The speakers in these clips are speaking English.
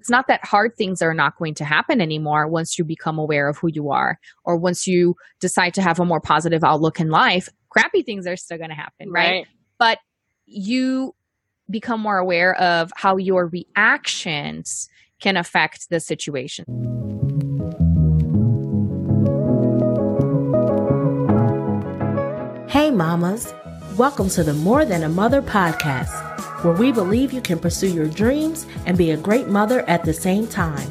it's not that hard things are not going to happen anymore once you become aware of who you are or once you decide to have a more positive outlook in life. Crappy things are still going to happen right? right. But you become more aware of how your reactions can affect the situation. Hey mamas. Welcome to the more than a mother podcast where we believe you can pursue your dreams and be a great mother at the same time.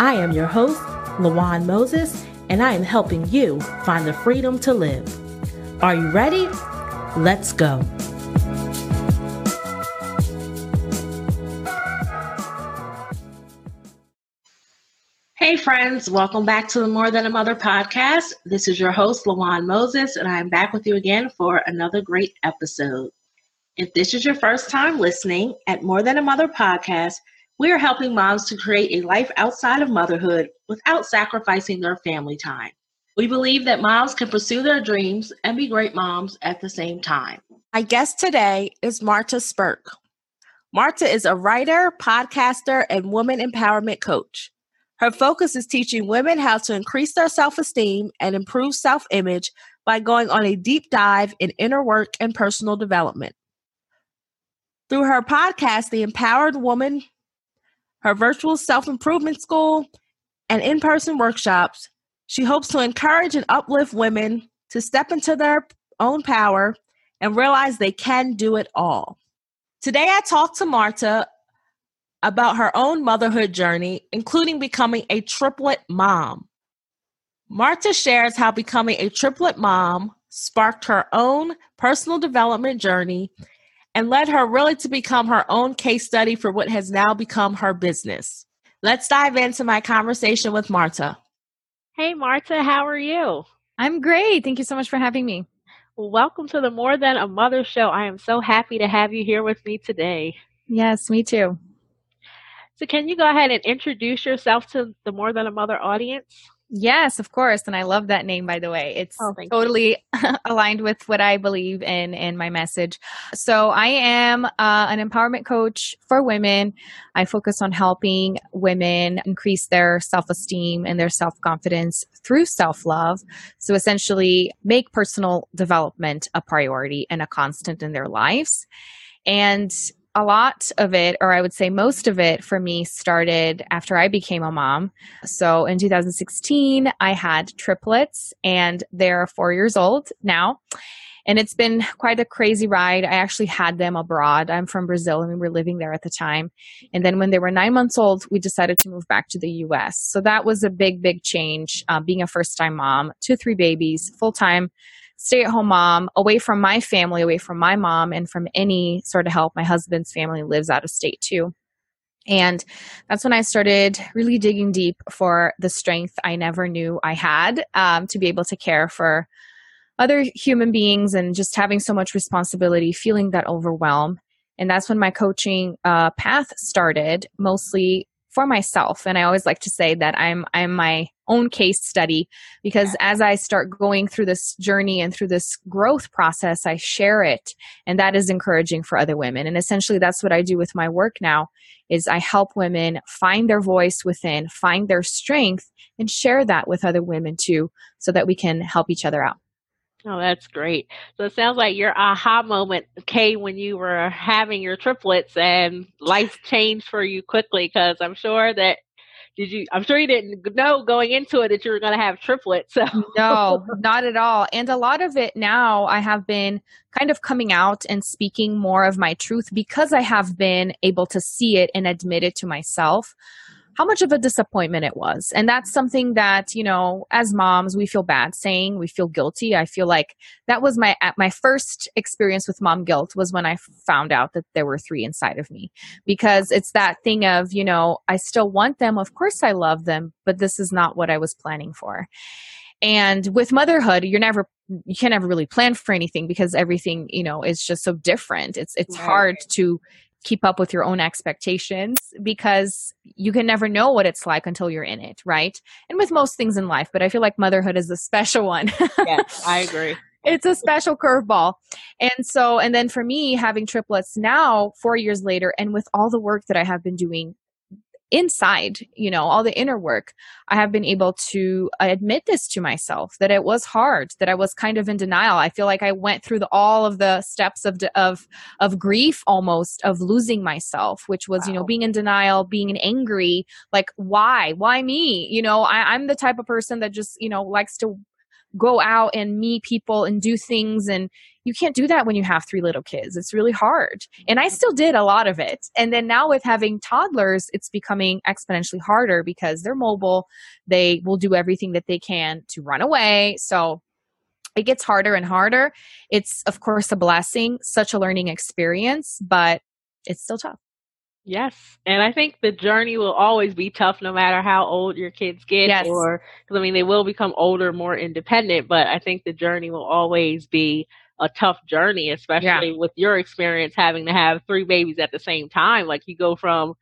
I am your host, Lawan Moses, and I am helping you find the freedom to live. Are you ready? Let's go. Hey, friends, welcome back to the More Than a Mother podcast. This is your host, Lawan Moses, and I am back with you again for another great episode. If this is your first time listening at More Than a Mother podcast, we are helping moms to create a life outside of motherhood without sacrificing their family time. We believe that moms can pursue their dreams and be great moms at the same time. My guest today is Marta Spurk. Marta is a writer, podcaster, and woman empowerment coach. Her focus is teaching women how to increase their self esteem and improve self image by going on a deep dive in inner work and personal development. Through her podcast, The Empowered Woman, her virtual self improvement school, and in person workshops, she hopes to encourage and uplift women to step into their own power and realize they can do it all. Today, I talked to Marta about her own motherhood journey, including becoming a triplet mom. Marta shares how becoming a triplet mom sparked her own personal development journey and led her really to become her own case study for what has now become her business. Let's dive into my conversation with Marta. Hey, Marta, how are you? I'm great. Thank you so much for having me. welcome to the More Than a Mother show. I am so happy to have you here with me today. Yes, me too. So, can you go ahead and introduce yourself to the More Than a Mother audience? Yes, of course. And I love that name, by the way. It's oh, totally aligned with what I believe in and my message. So I am uh, an empowerment coach for women. I focus on helping women increase their self esteem and their self confidence through self love. So essentially, make personal development a priority and a constant in their lives. And a lot of it, or I would say most of it for me started after I became a mom. So in 2016, I had triplets and they're four years old now. And it's been quite a crazy ride. I actually had them abroad. I'm from Brazil and we were living there at the time. And then when they were nine months old, we decided to move back to the US. So that was a big, big change, uh, being a first time mom, two, three babies, full time stay at home mom, away from my family, away from my mom, and from any sort of help. My husband's family lives out of state too. And that's when I started really digging deep for the strength I never knew I had um, to be able to care for other human beings and just having so much responsibility, feeling that overwhelm. And that's when my coaching uh, path started, mostly for myself. And I always like to say that I'm I'm my own case study because as I start going through this journey and through this growth process, I share it and that is encouraging for other women. And essentially that's what I do with my work now is I help women find their voice within, find their strength and share that with other women too so that we can help each other out. Oh, that's great. So it sounds like your aha moment came when you were having your triplets and life changed for you quickly because I'm sure that did you i'm sure you didn't know going into it that you were going to have triplets so. No not at all. And a lot of it now i have been kind of coming out and speaking more of my truth because i have been able to see it and admit it to myself how much of a disappointment it was. And that's something that, you know, as moms, we feel bad saying, we feel guilty. I feel like that was my my first experience with mom guilt was when I found out that there were three inside of me. Because it's that thing of, you know, I still want them, of course I love them, but this is not what I was planning for. And with motherhood, you're never you can never really plan for anything because everything, you know, is just so different. It's it's right. hard to keep up with your own expectations because you can never know what it's like until you're in it, right? And with most things in life, but I feel like motherhood is a special one. yeah, I agree. It's a special curveball. And so, and then for me, having triplets now, four years later, and with all the work that I have been doing, inside, you know, all the inner work, I have been able to uh, admit this to myself that it was hard, that I was kind of in denial. I feel like I went through the, all of the steps of of of grief almost of losing myself, which was, wow. you know, being in denial, being angry, like why? Why me? You know, I, I'm the type of person that just, you know, likes to go out and meet people and do things and you can't do that when you have three little kids. It's really hard. And i still did a lot of it. And then now with having toddlers it's becoming exponentially harder because they're mobile. They will do everything that they can to run away. So it gets harder and harder. It's of course a blessing such a learning experience but it's still tough. Yes. And I think the journey will always be tough no matter how old your kids get yes. or cuz I mean they will become older, more independent, but I think the journey will always be a tough journey, especially yeah. with your experience having to have three babies at the same time. Like you go from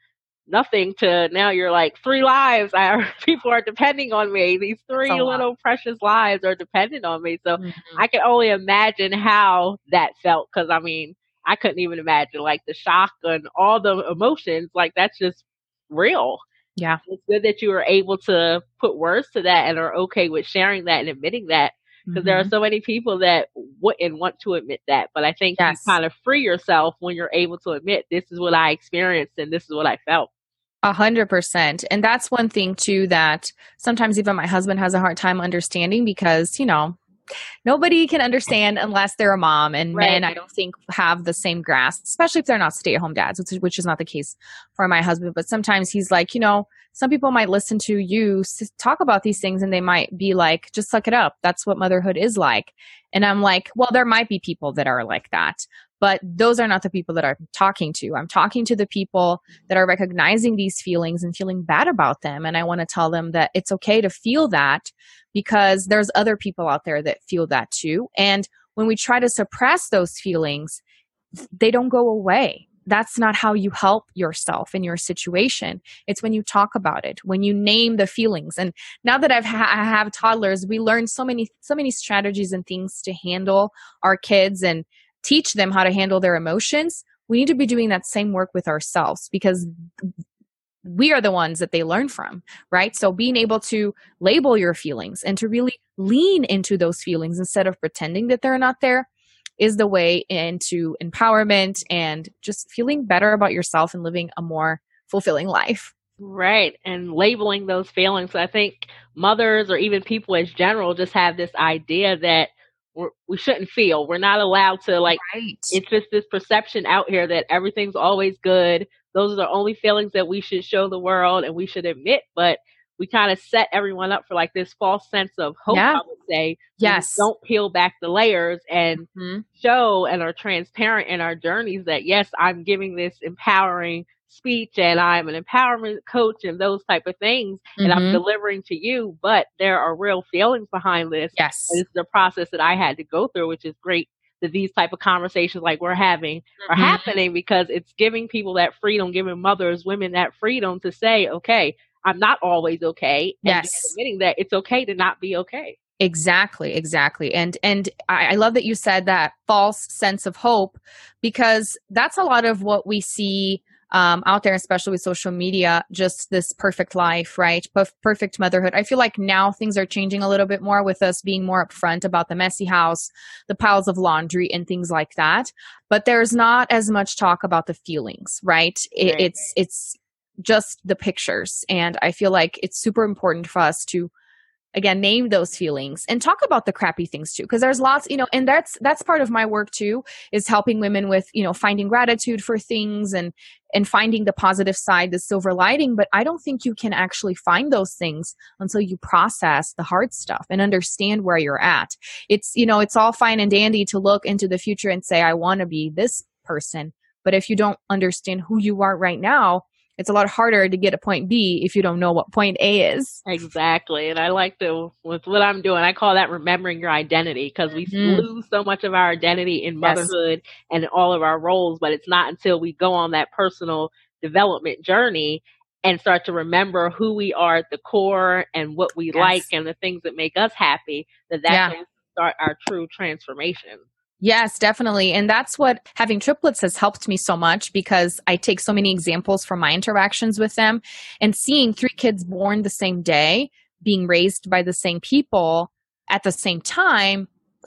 nothing to now you're like three lives. I, people are depending on me. These three little precious lives are dependent on me. So mm-hmm. I can only imagine how that felt because I mean I couldn't even imagine like the shock and all the emotions. Like that's just real. Yeah. It's good that you were able to put words to that and are okay with sharing that and admitting that. Because mm-hmm. there are mm-hmm. so many people that wouldn't want to admit that. But I think yes. you kind of free yourself when you're able to admit this is what I experienced and this is what I felt. A hundred percent. And that's one thing too that sometimes even my husband has a hard time understanding because, you know, nobody can understand unless they're a mom and right. men i don't think have the same grasp especially if they're not stay-at-home dads which which is not the case for my husband. But sometimes he's like you know some people might listen to you talk about these things and they might be like just suck it up. That's what motherhood is like and i'm like well there might be people that are like that but those are not the people that I'm talking to. I'm talking to the people that are recognizing these feelings and feeling bad about them. And I want to tell them that it's okay to feel that because there's other people out there that feel that too. And when we try to suppress those feelings, they don't go away. That's not how you help yourself in your situation. It's when you talk about it, when you name the feelings. And now that I've ha- I have toddlers, we learn so many so many strategies and things to handle our kids and teach them how to handle their emotions, we need to be doing that same work with ourselves because we are the ones that they learn from, right? So being able to label your feelings and to really lean into those feelings instead of pretending that they're not there is the way into empowerment and just feeling better about yourself and living a more fulfilling life. Right. And labeling those feelings. I think mothers or even people as general just have this idea that we're, we should not feel. We're not allowed to like. Right. It's just this perception out here that everything's always good. Those are the only feelings that we should show the world and we should admit. But we kind of set everyone up for like this false sense of hope. Yeah. I would say, yes. Don't peel back the layers and mm-hmm. show and are transparent in our journeys that yes, I'm giving this empowering speech and I'm an empowerment coach and those type of things mm-hmm. and I'm mm-hmm. delivering to you, but there are real feelings behind this. Yes. And this is a process that I had to go through, which is great that these type of conversations like we're having mm-hmm. are happening because it's giving people that freedom, giving mothers, women that freedom to say, okay, I'm not always okay. And yes. admitting that it's okay to not be okay. Exactly, exactly. And and I, I, love that you said that false sense of hope because that's a lot of what we see um, out there, especially with social media, just this perfect life, right? perfect motherhood. I feel like now things are changing a little bit more with us being more upfront about the messy house, the piles of laundry, and things like that. But there's not as much talk about the feelings, right? It, right. It's it's just the pictures, and I feel like it's super important for us to again name those feelings and talk about the crappy things too. Because there's lots you know and that's that's part of my work too is helping women with you know finding gratitude for things and and finding the positive side the silver lighting but i don't think you can actually find those things until you process the hard stuff and understand where you're at. It's you know it's all fine and dandy to look into the future and say i want to be this person. But if you don't understand who you are right now it's a lot harder to get a point B if you don't know what point A is. Exactly. And I like to, with what I'm doing, I call that remembering your identity because we mm. lose so much of our identity in motherhood yes. and all of our roles, but it's not until we go on that personal development journey and start to remember who we are at the core and what we yes. like and the things that make us happy that that's yeah. when we start our true transformation. Yes, definitely. And that's what having triplets has helped me so much because I take so many examples from my interactions with them and seeing three kids born the same day, being raised by the same people at the same time,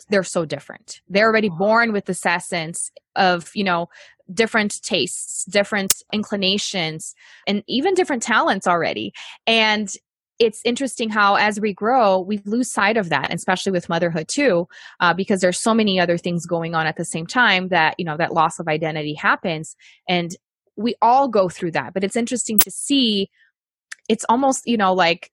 they're so different. They're already born with this essence of, you know, different tastes, different inclinations, and even different talents already. And it's interesting how as we grow we lose sight of that especially with motherhood too uh, because there's so many other things going on at the same time that you know that loss of identity happens and we all go through that but it's interesting to see it's almost you know like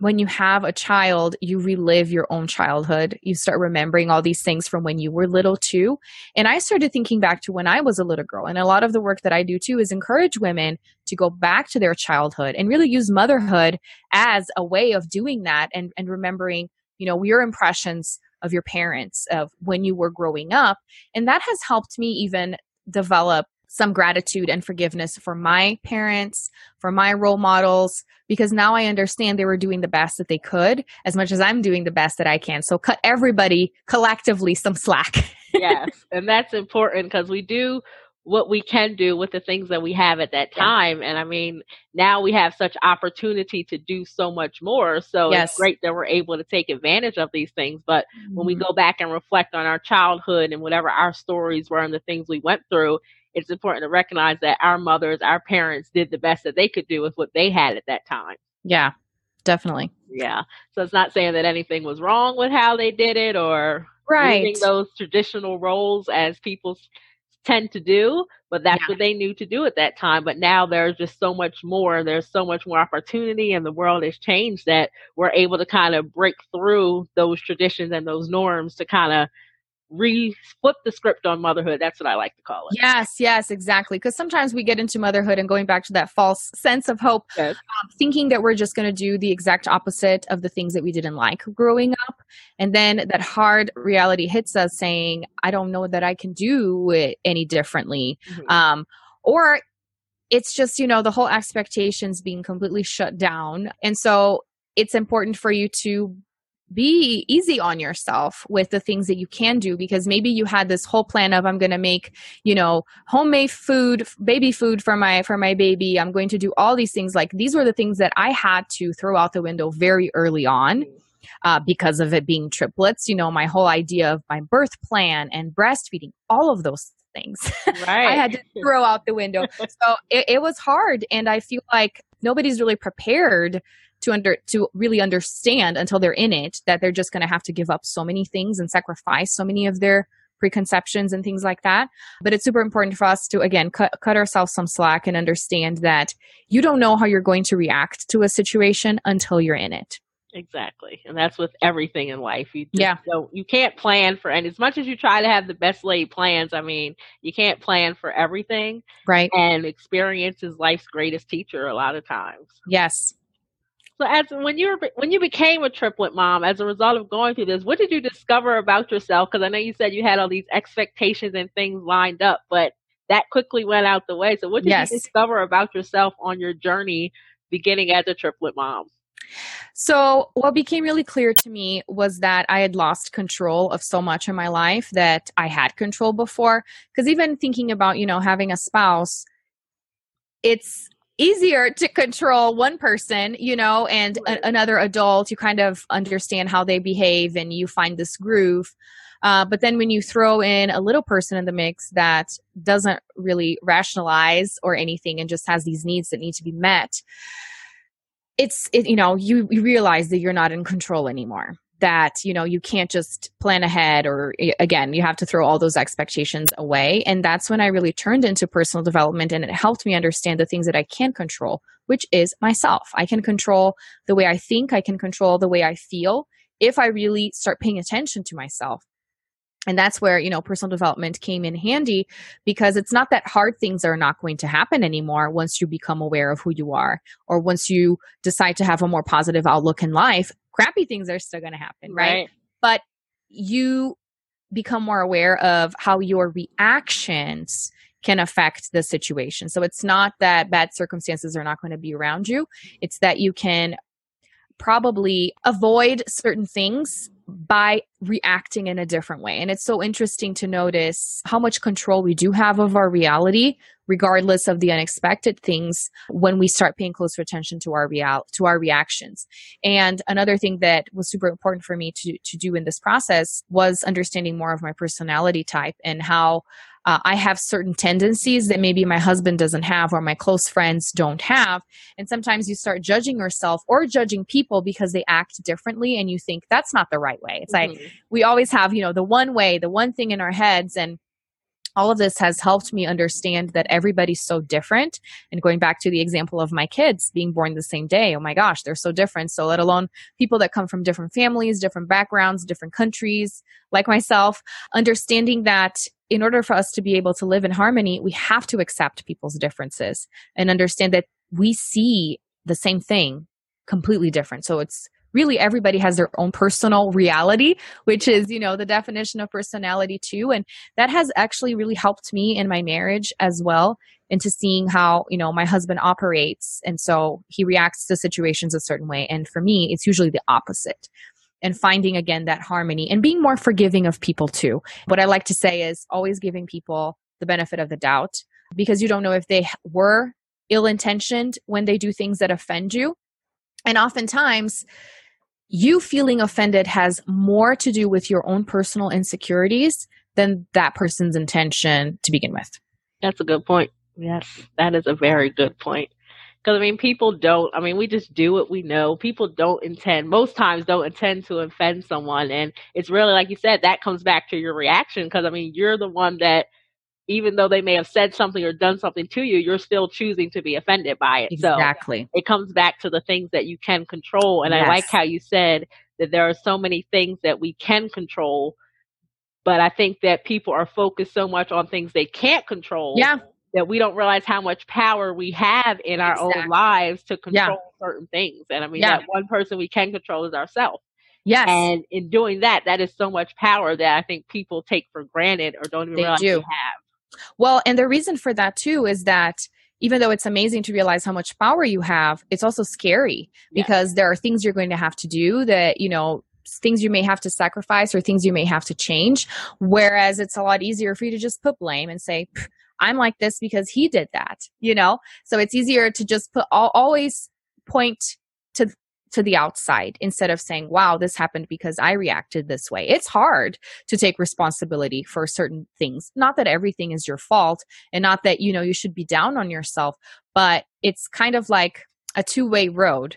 when you have a child, you relive your own childhood. You start remembering all these things from when you were little too. And I started thinking back to when I was a little girl. And a lot of the work that I do too is encourage women to go back to their childhood and really use motherhood as a way of doing that and, and remembering, you know, your impressions of your parents of when you were growing up. And that has helped me even develop some gratitude and forgiveness for my parents, for my role models, because now I understand they were doing the best that they could as much as I'm doing the best that I can. So cut everybody collectively some slack. yes. And that's important because we do what we can do with the things that we have at that time. Yeah. And I mean, now we have such opportunity to do so much more. So yes. it's great that we're able to take advantage of these things. But mm-hmm. when we mm-hmm. go back and reflect on our childhood and whatever our stories were and the things we went through, it's important to recognize that our mothers, our parents did the best that they could do with what they had at that time. Yeah, definitely. Yeah. So it's not saying that anything was wrong with how they did it or right. using those traditional roles as people tend to do, but that's yeah. what they knew to do at that time. But now there's just so much more. There's so much more opportunity, and the world has changed that we're able to kind of break through those traditions and those norms to kind of re flip the script on motherhood. That's what I like to call it. Yes, yes, exactly. Because sometimes we get into motherhood and going back to that false sense of hope, yes. um, thinking that we're just going to do the exact opposite of the things that we didn't like growing up. And then that hard reality hits us saying, I don't know that I can do it any differently. Mm-hmm. Um, or it's just, you know, the whole expectations being completely shut down. And so it's important for you to be easy on yourself with the things that you can do because maybe you had this whole plan of i'm going to make you know homemade food baby food for my for my baby. I'm going to do all these things. Like these were the things that i had to throw out the window very early on uh, because of it being triplets you know my whole idea of my birth plan and breastfeeding all of those things. Right. i had to throw out the window. So it, it was hard and i feel like nobody's really prepared to under to really understand until they're in it that they're just going to have to give up so many things and sacrifice so many of their preconceptions and things like that but it's super important for us to again cut, cut ourselves some slack and understand that you don't know how you're going to react to a situation until you're in it Exactly. And that's with everything in life. You yeah. don't you can't plan for and as much as you try to have the best laid plans, I mean, you can't plan for everything. Right. And experience is life's greatest teacher a lot of times. Yes. So as when you were when you became a triplet mom, as a result of going through this, what did you discover about yourself? Because I know you said you had all these expectations and things lined up, but that quickly went out the way. So what did yes. you discover about yourself on your journey beginning as a triplet mom? So, what became really clear to me was that I had lost control of so much in my life that I had control before. Because even thinking about, you know, having a spouse, it's easier to control one person, you know, and a- another adult. You kind of understand how they behave and you find this groove. Uh, but then when you throw in a little person in the mix that doesn't really rationalize or anything and just has these needs that need to be met, it's, it, you know, you, you realize that you're not in control anymore that you know you can't just plan ahead or again you have to throw all those expectations away. And that's when i really turned into personal development and it helped me understand the things that i can control which is myself. I can control the way i think. I can control the way i feel if i really start paying attention to myself. And that's where you know personal development came in handy because it's not that hard things are not going to happen anymore once you become aware of who you are or once you decide to have a more positive outlook in life crappy things are still going to happen right? right. But you become more aware of how your reactions can affect the situation. So it's not that bad circumstances are not going to be around you. It's that you can probably avoid certain things by reacting in a different way. And it's so interesting to notice how much control we do have of our reality, regardless of the unexpected things when we start paying closer attention to our real to our reactions. And another thing that was super important for me to to do in this process was understanding more of my personality type and how uh, I have certain tendencies that maybe my husband doesn't have or my close friends don't have. And sometimes you start judging yourself or judging people because they act differently and you think that's not the right way. It's mm-hmm. like we always have, you know, the one way, the one thing in our heads. And all of this has helped me understand that everybody's so different. And going back to the example of my kids being born the same day, oh my gosh, they're so different. So, let alone people that come from different families, different backgrounds, different countries, like myself, understanding that in order for us to be able to live in harmony, we have to accept people's differences and understand that we see the same thing completely different. So, it's really everybody has their own personal reality, which is, you know, the definition of personality too. And that has actually really helped me in my marriage as well into seeing how, you know, my husband operates. And so he reacts to situations a certain way. And for me, it's usually the opposite and finding again that harmony and being more forgiving of people too. What I like to say is always giving people the benefit of the doubt because you don't know if they were ill intentioned when they do things that offend you. And oftentimes, you feeling offended has more to do with your own personal insecurities than that person's intention to begin with. That's a good point. Yes, that is a very good point. Because, I mean, people don't, I mean, we just do what we know. People don't intend, most times, don't intend to offend someone. And it's really, like you said, that comes back to your reaction. Because, I mean, you're the one that even though they may have said something or done something to you, you're still choosing to be offended by it. Exactly. So it comes back to the things that you can control. And yes. I like how you said that there are so many things that we can control. But I think that people are focused so much on things they can't control. Yeah. That we don't realize how much power we have in our exactly. own lives to control yeah. certain things. And I mean, yeah. that one person we can control is ourselves. Yes. And in doing that, that is so much power that I think people take for granted or don't even they realize do. they have. Well, and the reason for that too is that even though it's amazing to realize how much power you have, it's also scary because there are things you're going to have to do that, you know, things you may have to sacrifice or things you may have to change. Whereas it's a lot easier for you to just put blame and say, I'm like this because he did that, you know? So it's easier to just put always point to to the outside instead of saying, wow, this happened because I reacted this way. It's hard to take responsibility for certain things. Not that everything is your fault and not that, you know, you should be down on yourself, but it's kind of like a two way road.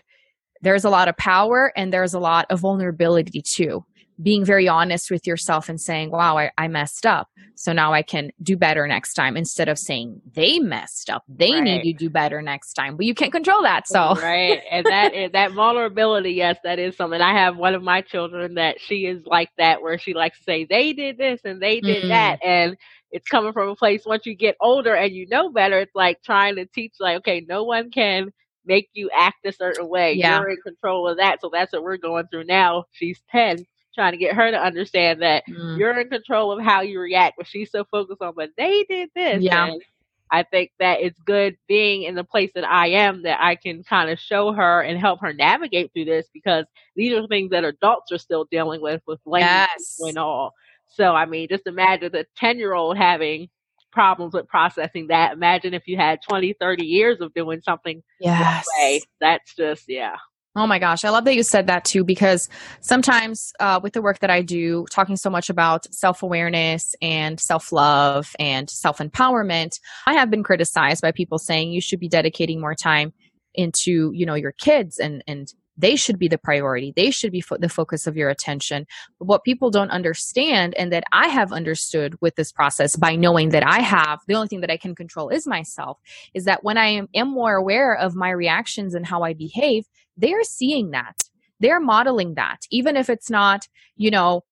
There's a lot of power and there's a lot of vulnerability too being very honest with yourself and saying, wow, I, I, messed up. So now I can do better next time instead of saying they messed up. They right. need to do better next time. But you can't control that. So Right. And that is that vulnerability, yes, that is something. I have one of my children that she is like that where she likes to say, They did this and they did mm that and it's coming from a place once you get older and you know better, it's like trying to teach like, okay, no one can make you act a certain way. Yeah. You're in control of that. So that's what we're going through now. She's ten trying to get her to understand that mm. you're in control of how you react. But she's so focused on, but they did this. Yeah. And I think that it's good being in the place that I am that I can kind of show her and help her navigate through this because these are things that adults are still dealing with with language yes. and all. So I mean, just imagine the 10 year old having problems with processing that. Imagine if you had 20, 30 years of doing something yes. way. That's just, yeah. Oh my gosh, I love that you said that too, because sometimes uh, with the work that I do, talking so much about self awareness and self love and self empowerment, I have been criticized by people saying you should be dedicating more time into you know your kids and and they should be the priority they should be fo- the focus of your attention but what people don't understand and that i have understood with this process by knowing that i have the only thing that i can control is myself is that when i am, am more aware of my reactions and how i behave they're seeing that. They're modeling that, even if it's not, you know,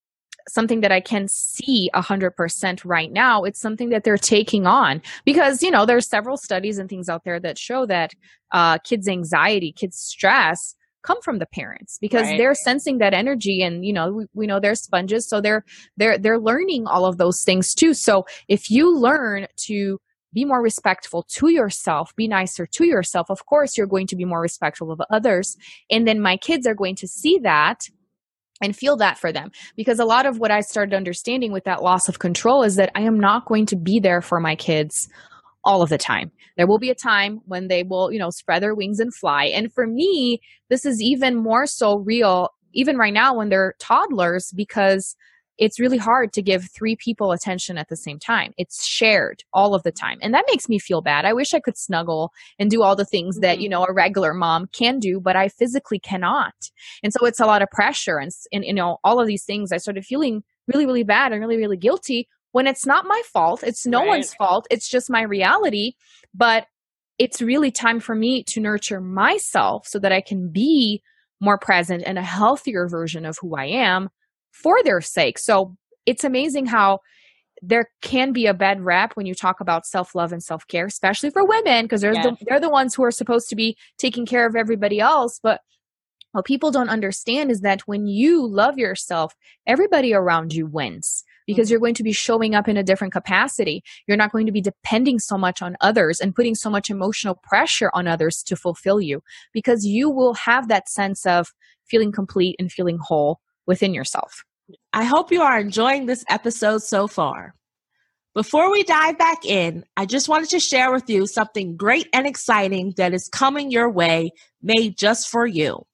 something that I can see a hundred percent right now. It's something that they're taking on because, you know, there's several studies and things out there that show that uh, kids' anxiety, kids' stress come from the parents because right. they're sensing that energy and you know we, we know they're sponges so they're they're they're learning all of those things too so if you learn to be more respectful to yourself, be nicer to yourself. Of course, you're going to be more respectful of others. And then my kids are going to see that and feel that for them because a lot of what i started understanding with that loss of control is that i am not going to be there for my kids all of the time there will be a time when they will you know spread their wings and fly and for me this is even more so real even right now when they're toddlers because it's really hard to give three people attention at the same time. It's shared all of the time. And that makes me feel bad. I wish I could snuggle and do all the things that, mm-hmm. you know, a regular mom can do, but I physically cannot. And so it's a lot of pressure and, and you know, all of these things. I started feeling really, really bad and really, really guilty when it's not my fault. It's no right. one's fault. It's just my reality. But it's really time for me to nurture myself so that I can be more present and a healthier version of who I am for their sake. So it's amazing how there can be a bad rap when you talk about self-love and self-care, especially for women, because they're, yes. the, they're the ones who are supposed to be taking care of everybody else. But what people don't understand is that when you love yourself, everybody around you wins because you're going to be showing up in a different capacity. You're not going to be depending so much on others and putting so much emotional pressure on others to fulfill you because you will have that sense of feeling complete and feeling whole within yourself. I hope you are enjoying this episode so far. Before we dive back in, I just wanted to share with you something great and exciting that is coming your way, made just for you.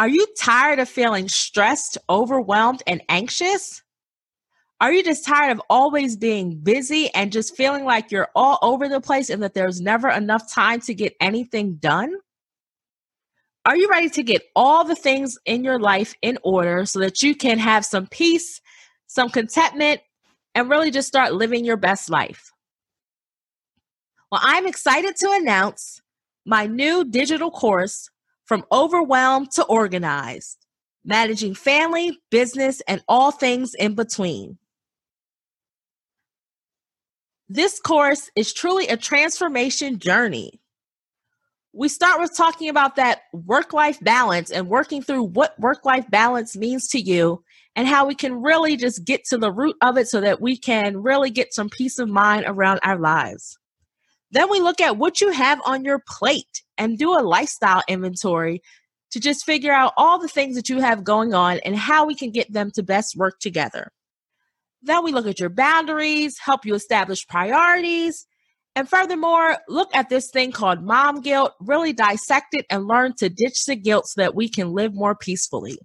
Are you tired of feeling stressed, overwhelmed, and anxious? Are you just tired of always being busy and just feeling like you're all over the place and that there's never enough time to get anything done? Are you ready to get all the things in your life in order so that you can have some peace, some contentment, and really just start living your best life? Well, I'm excited to announce my new digital course from overwhelmed to organized, managing family, business, and all things in between. This course is truly a transformation journey we start with talking about that work life balance and working through what work life balance means to you and how we can really just get to the root of it so that we can really get some peace of mind around our lives. Then we look at what you have on your plate and do a lifestyle inventory to just figure out all the things that you have going on and how we can get them to best work together. Then we look at your boundaries, help you establish priorities, and furthermore, look at this thing called mom guilt, really dissect it and learn to ditch the guilt so that we can live more peacefully.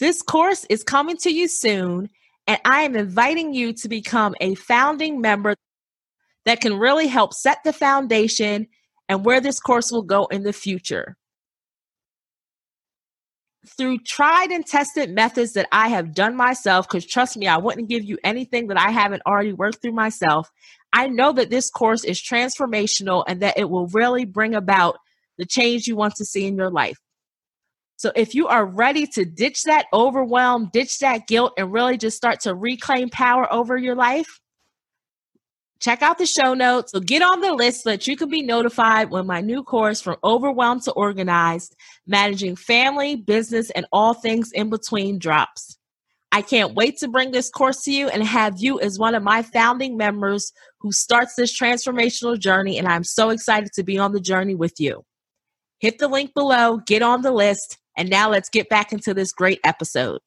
This course is coming to you soon, and I am inviting you to become a founding member that can really help set the foundation and where this course will go in the future. Through tried and tested methods that I have done myself, because trust me, I wouldn't give you anything that I haven't already worked through myself. I know that this course is transformational and that it will really bring about the change you want to see in your life. So if you are ready to ditch that overwhelm, ditch that guilt, and really just start to reclaim power over your life, check out the show notes. So get on the list so that you can be notified when my new course from overwhelmed to organized, managing family, business, and all things in between drops. I can't wait to bring this course to you and have you as one of my founding members who starts this transformational journey. And I'm so excited to be on the journey with you. Hit the link below, get on the list, and now let's get back into this great episode.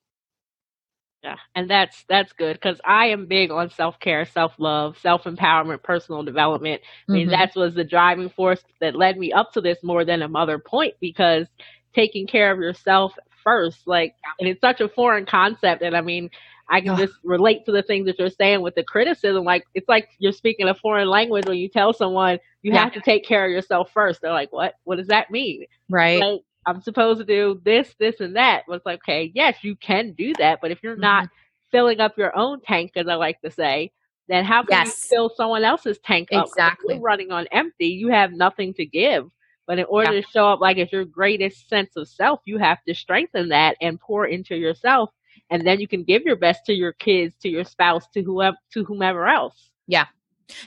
Yeah, and that's that's good because I am big on self care, self love, self empowerment, personal development. I mean, mm-hmm. that was the driving force that led me up to this more than a mother point because taking care of yourself first. Like, and it's such a foreign concept. And I mean, I can just relate to the things that you're saying with the criticism. Like, it's like you're speaking a foreign language when you tell someone you yeah. have to take care of yourself first. They're like, what? What does that mean? Right. Like, I'm supposed to do this, this, and that. It's like, okay, yes, you can do that. But if you're mm-hmm. not filling up your own tank, as I like to say, then how can yes. you fill someone else's tank up? Exactly. running on empty. You have nothing to give. But in order yeah. to show up like as your greatest sense of self, you have to strengthen that and pour into yourself. And then you can give your best to your kids, to your spouse, to whoever, to whomever else. Yeah.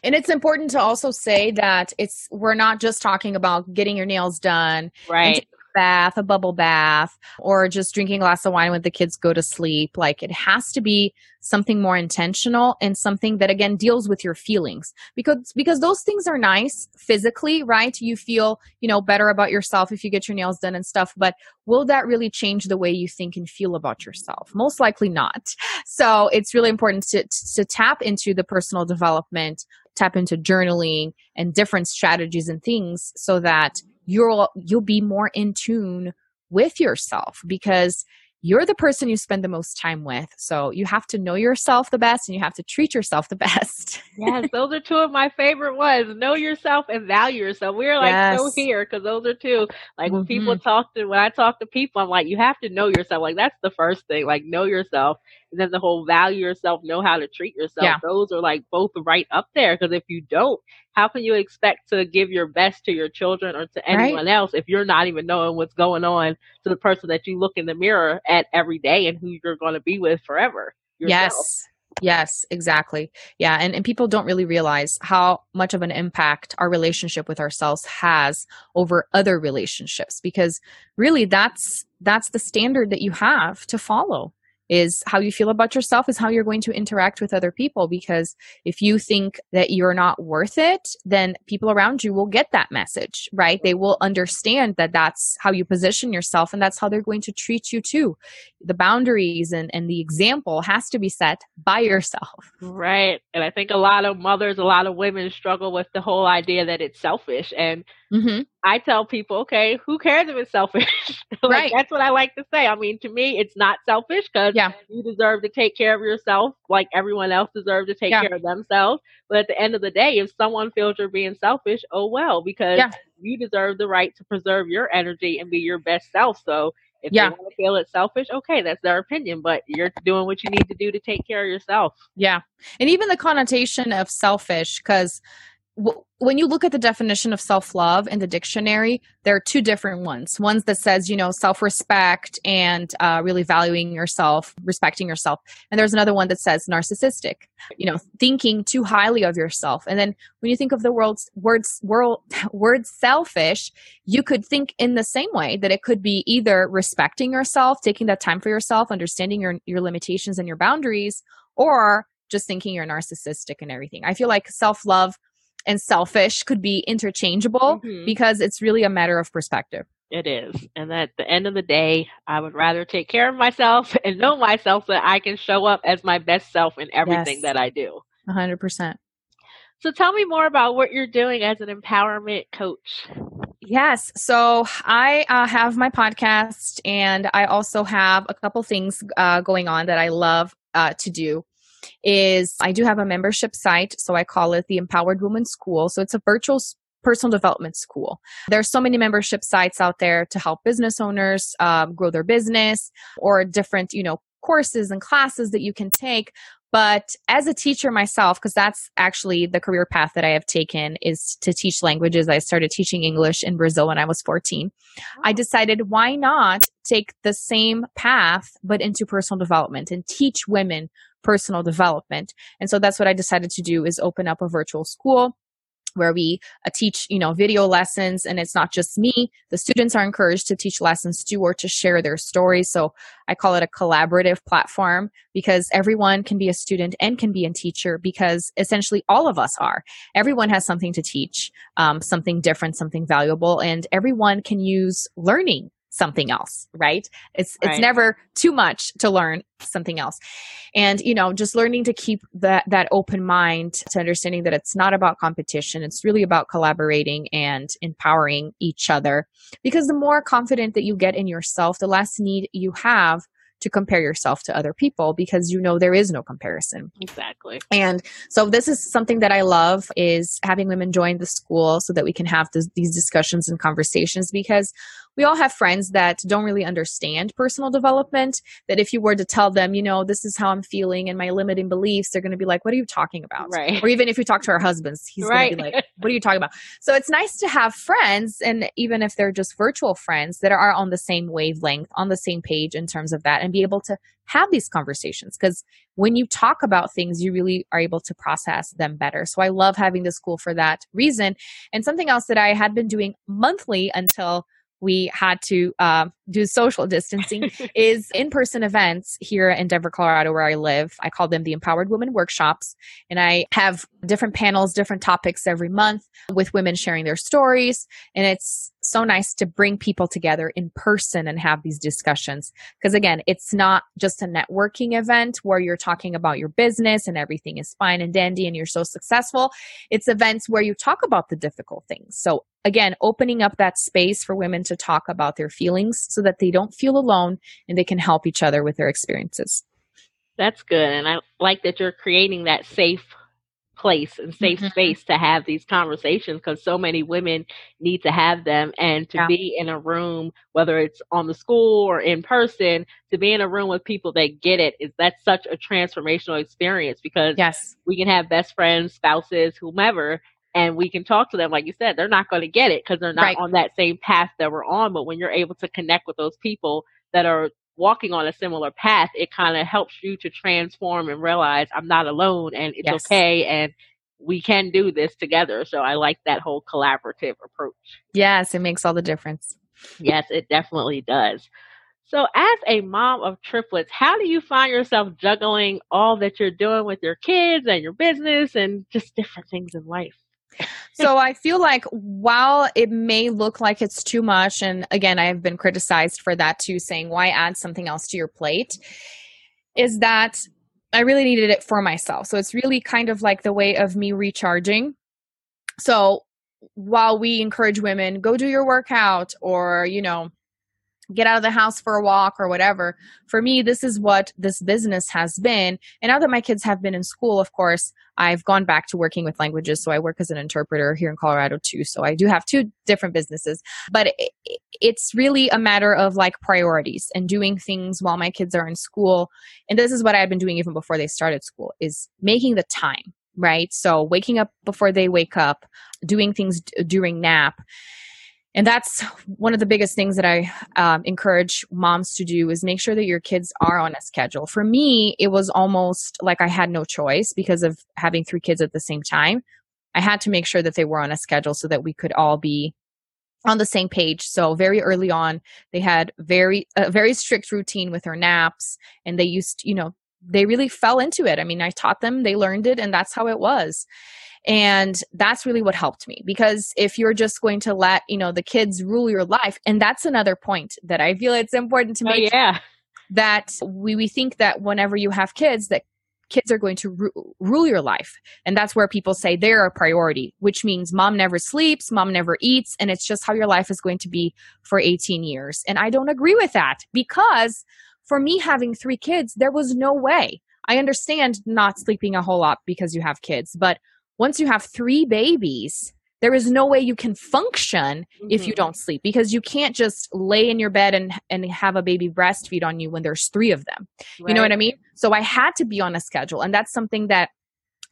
And it's important to also say that it's we're not just talking about getting your nails done, right? Bath, a bubble bath, or just drinking a glass of wine when the kids go to sleep. Like it has to be something more intentional and something that again deals with your feelings. Because because those things are nice physically right? You feel you know better about yourself if you get your nails done and stuff but will that really change the way you think and feel about yourself? Most likely not. So it's really important to to tap into the personal development tap into journaling and different strategies and things so that you'll you'll be more in tune with yourself because you're the person you spend the most time with. So you have to know yourself the best and you have to treat yourself the best. yes, those are two of my favorite ones. Know yourself and value yourself. We're like yes. so here because those are two. Like when mm-hmm. people talk to, when I talk to people, I'm like, you have to know yourself. Like that's the first thing. Like know yourself. Then the whole value yourself, know how to treat yourself. Yeah. Those are like both right up there. Because if you don't, how can you expect to give your best to your children or to anyone right. else if you're not even knowing what's going on to the person that you look in the mirror at every day and who you're going to be with forever? Yourself. Yes. Yes, exactly. Yeah. And, and people don't really realize how much of an impact our relationship with ourselves has over other relationships because really that's that's the standard that you have to follow is how you feel about yourself is how you're going to interact with other people. Because if you think that you're not worth it then people around you will get that message right? They will understand that that's how you position yourself and that's how they're going to treat you too. The boundaries and, and the example has to be set by yourself. Right. And i think a lot of mothers a lot of women struggle with the whole idea that it's selfish. And mm-hmm. I tell people okay who cares if it's selfish like, right. that's what i like to say i mean to me it's not selfish because yeah. you deserve to take care of yourself like everyone else deserves to take yeah. care of themselves but at the end of the day if someone feels you're being selfish oh well because yeah. you deserve the right to preserve your energy and be your best self so if yeah. they want to feel it selfish, okay, that's their opinion, but you're doing what you need to do to take care of yourself. Yeah. And even the connotation of selfish, because when you look at the definition of self-love in the dictionary there are two different ones. Ones that says you know self-respect and uh, really valuing yourself respecting yourself. And there's another one that says narcissistic you know thinking too highly of yourself. And then when you think of the world's words world word selfish you could think in the same way that it could be either respecting yourself taking that time for yourself understanding your your limitations and your boundaries or just thinking you're narcissistic and everything. I feel like self-love and selfish could be interchangeable mm-hmm. because it's really a matter of perspective. It is. And at the end of the day, I would rather take care of myself and know myself so that I can show up as my best self in everything yes. that I do. 100%. So tell me more about what you're doing as an empowerment coach. Yes. So I uh, have my podcast and I also have a couple things uh, going on that I love uh, to do is I do have a membership site. So I call it the Empowered Woman School. So it's a virtual personal development school. There's so many membership sites out there to help business owners um, grow their business or different, you know, courses and classes that you can take. But as a teacher myself, because that's actually the career path that I have taken is to teach languages. I started teaching English in Brazil when I was 14. I decided why not take the same path, but into personal development and teach women personal development. And so that's what I decided to do is open up a virtual school where we uh, teach you know video lessons. And it's not just me. The students are encouraged to teach lessons too or to share their stories. So i call it a collaborative platform because everyone can be a student and can be a teacher because essentially all of us are. Everyone has something to teach um, something different something valuable and everyone can use learning something else right it's right. it's never too much to learn something else and you know just learning to keep that that open mind to understanding that it's not about competition it's really about collaborating and empowering each other because the more confident that you get in yourself the less need you have to compare yourself to other people because you know there is no comparison. Exactly. And so this is something that I love is having women join the school so that we can have this, these discussions and conversations because we all have friends that don't really understand personal development that if you were to tell them you know this is how i'm feeling and my limiting beliefs they're going to be like what are you talking about? Right. Or even if you talk to our husbands he's right. going to be like what are you talking about? So it's nice to have friends and even if they're just virtual friends that are on the same wavelength on the same page in terms of that and be able to have these conversations. Because when you talk about things you really are able to process them better. So i love having the school for that reason. And something else that i had been doing monthly until we had to uh, do social distancing is in-person events here in denver colorado where i live. I call them the empowered women workshops. And i have different panels different topics every month with women sharing their stories. And it's so nice to bring people together in person and have these discussions because again it's not just a networking event where you're talking about your business and everything is fine and dandy and you're so successful it's events where you talk about the difficult things so again, opening up that space for women to talk about their feelings so that they don't feel alone and they can help each other with their experiences. That's good. And I like that you're creating that safe place and safe mm-hmm. space to have these conversations because so many women need to have them and to yeah. be in a room whether it's on the school or in person to be in a room with people that get it is that's such a transformational experience because yes we can have best friends spouses whomever and we can talk to them like you said they're not going to get it because they're not right. on that same path that we're on but when you're able to connect with those people that are walking on a similar path it kind of helps you to transform and realize i'm not alone and it's yes. okay and we can do this together so i like that whole collaborative approach yes it makes all the difference yes it definitely does so, as a mom of triplets, how do you find yourself juggling all that you're doing with your kids and your business and just different things in life? So I feel like while it may look like it's too much, and again, I have been criticized for that too, saying why add something else to your plate, is that I really needed it for myself. So it's really kind of like the way of me recharging. So while we encourage women, go do your workout or, you know, get out of the house for a walk or whatever. For me, this is what this business has been. And now that my kids have been in school, of course, I've gone back to working with languages. So I work as an interpreter here in Colorado too. So I do have two different businesses, but it's really a matter of like priorities and doing things while my kids are in school. And this is what I've been doing even before they started school is making the time, right? So waking up before they wake up, doing things d- during nap and that's one of the biggest things that i um, encourage moms to do is make sure that your kids are on a schedule. For me it was almost like i had no choice because of having three kids at the same time. I had to make sure that they were on a schedule so that we could all be on the same page. So very early on they had very a very strict routine with their naps and they used you know they really fell into it. I mean i taught them they learned it and that's how it was and that's really what helped me because if you're just going to let you know the kids rule your life and that's another point that i feel it's important to oh, make oh, yeah. that we, we think that whenever you have kids that kids are going to ru- rule your life. And that's where people say they're a priority which means mom never sleeps mom never eats and it's just how your life is going to be for 18 years. And i don't agree with that because for me having three kids there was no way. I understand not sleeping a whole lot because you have kids but once you have three babies, there is no way you can function mm-hmm. if you mm-hmm. don't sleep because you can't just lay in your bed and and have a baby breastfeed on you when there's three of them. Right. You know what I mean? So I had to be on a schedule and that's something that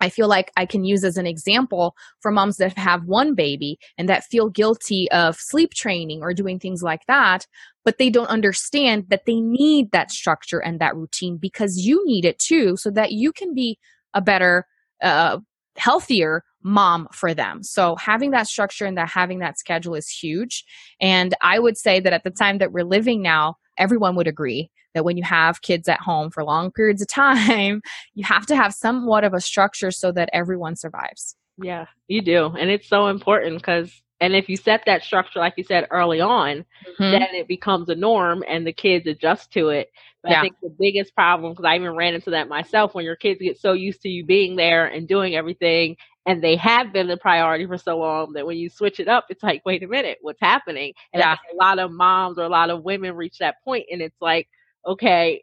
I feel like I can use as an example for moms that have one baby and that feel guilty of sleep training or doing things like that, but they don't understand that they need that structure and that routine because you need it too, so that you can be a better uh, healthier mom for them. So having that structure and that having that schedule is huge. And I would say that at the time that we're living now, everyone would agree that when you have kids at home for long periods of time, you have to have somewhat of a structure so that everyone survives. Yeah, you do. And it's so important because and if you set that structure, like you said early on, mm-hmm. then it becomes a norm and the kids adjust to it. But yeah. I think the biggest problem, because I even ran into that myself, when your kids get so used to you being there and doing everything, and they have been the priority for so long that when you switch it up, it's like, wait a minute, what's happening? And yeah. a lot of moms or a lot of women reach that point, and it's like, okay,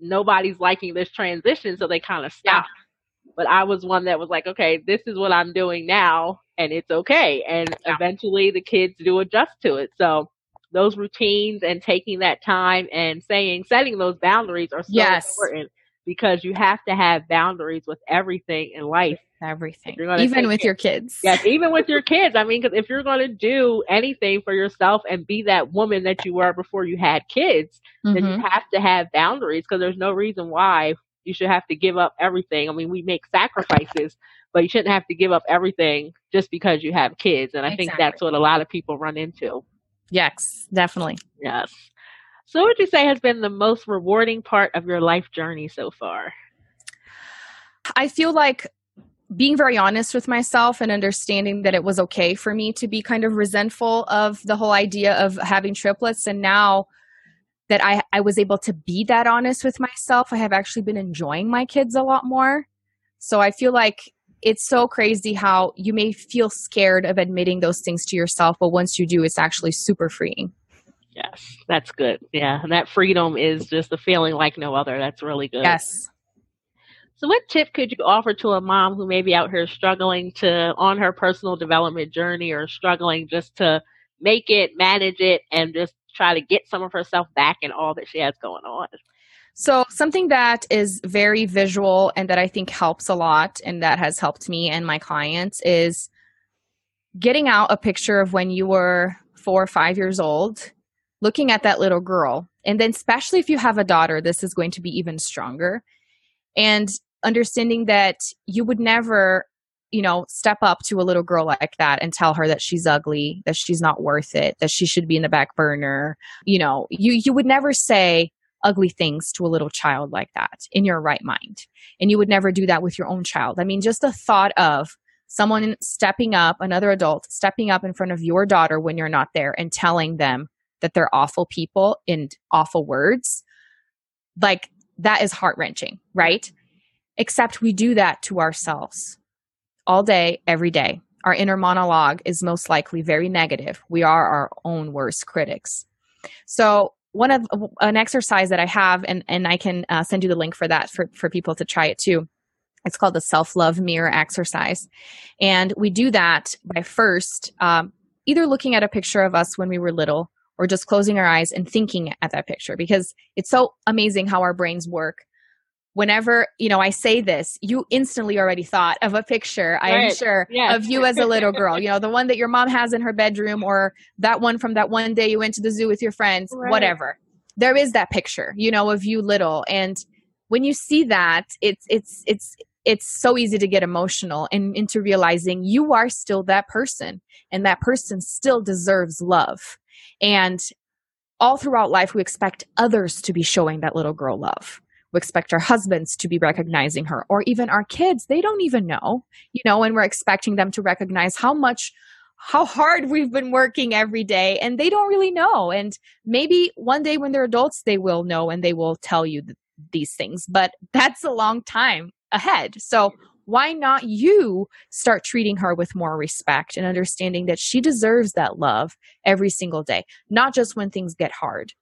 nobody's liking this transition, so they kind of stop. Yeah. But I was one that was like, okay, this is what I'm doing now, and it's okay. And eventually the kids do adjust to it. So those routines and taking that time and saying setting those boundaries are so yes. important because you have to have boundaries with everything in life everything even with your kids yes even with your kids i mean because if you're going to do anything for yourself and be that woman that you were before you had kids mm-hmm. then you mm-hmm. have to have boundaries because there's no reason why you should have to give up everything i mean we make sacrifices but you shouldn't have to give up everything just because you have kids and i exactly. think that's what a lot of people run into Yes, definitely. Yes. So, what would you say has been the most rewarding part of your life journey so far? I feel like being very honest with myself and understanding that it was okay for me to be kind of resentful of the whole idea of having triplets. And now that I, I was able to be that honest with myself, I have actually been enjoying my kids a lot more. So I feel like it's so crazy how you may feel scared of admitting those things to yourself, but once you do, it's actually super freeing. Yes, that's good. Yeah, and that freedom is just a feeling like no other. That's really good. Yes. So, what tip could you offer to a mom who may be out here struggling to on her personal development journey or struggling just to make it, manage it, and just try to get some of herself back in all that she has going on? So, something that is very visual and that I think helps a lot and that has helped me and my clients is getting out a picture of when you were four or five years old, looking at that little girl. And then, especially if you have a daughter, this is going to be even stronger. And understanding that you would never you know step up to a little girl like that and tell her that she's ugly that she's not worth it that she should be in the back burner you know you you would never say ugly things to a little child like that in your right mind and you would never do that with your own child i mean just the thought of someone stepping up another adult stepping up in front of your daughter when you're not there and telling them that they're awful people in awful words like that is heart wrenching right Except we do that to ourselves all day, every day. Our inner monologue is most likely very negative. We are our own worst critics. So, one of an exercise that I have, and, and I can uh, send you the link for that for, for people to try it too. It's called the self love mirror exercise. And we do that by first um, either looking at a picture of us when we were little or just closing our eyes and thinking at that picture because it's so amazing how our brains work whenever you know i say this you instantly already thought of a picture i am sure yes. of you as a little girl you know the one that your mom has in her bedroom or that one from that one day you went to the zoo with your friends right. whatever there is that picture you know of you little and when you see that it's it's it's it's so easy to get emotional and into realizing you are still that person and that person still deserves love and all throughout life we expect others to be showing that little girl love we expect our husbands to be recognizing her or even our kids. They don't even know you know and we're expecting them to recognize how much how hard we've been working every day and they don't really know. And maybe one day when they're adults they will know and they will tell you th- these things but that's a long time ahead. So why not you start treating her with more respect and understanding that she deserves that love every single day not just when things get hard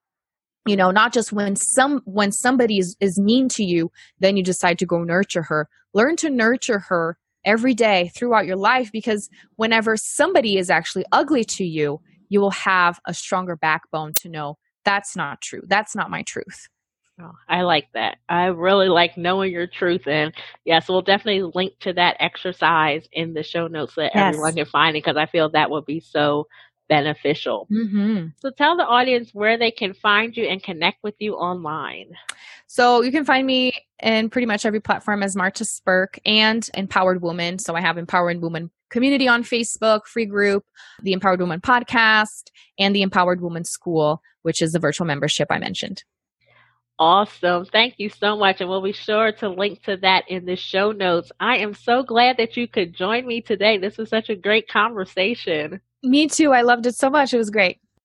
you know not just when some when somebody is, is mean to you then you decide to go nurture her learn to nurture her every day throughout your life because whenever somebody is actually ugly to you you will have a stronger backbone to know that's not true that's not my truth Oh, I like that. I really like knowing your truth. And yes, we'll definitely link to that exercise in the show notes so that yes. everyone can find it because I feel that would be so beneficial. Mm-hmm. So tell the audience where they can find you and connect with you online. So you can find me in pretty much every platform as Marta Spurk and Empowered Woman. So I have Empowered Woman community on Facebook, free group, the Empowered Woman podcast, and the Empowered Woman School, which is the virtual membership I mentioned. Awesome. Thank you so much. And we'll be sure to link to that in the show notes. I am so glad that you could join me today. This was such a great conversation. Me too. I loved it so much. It was great.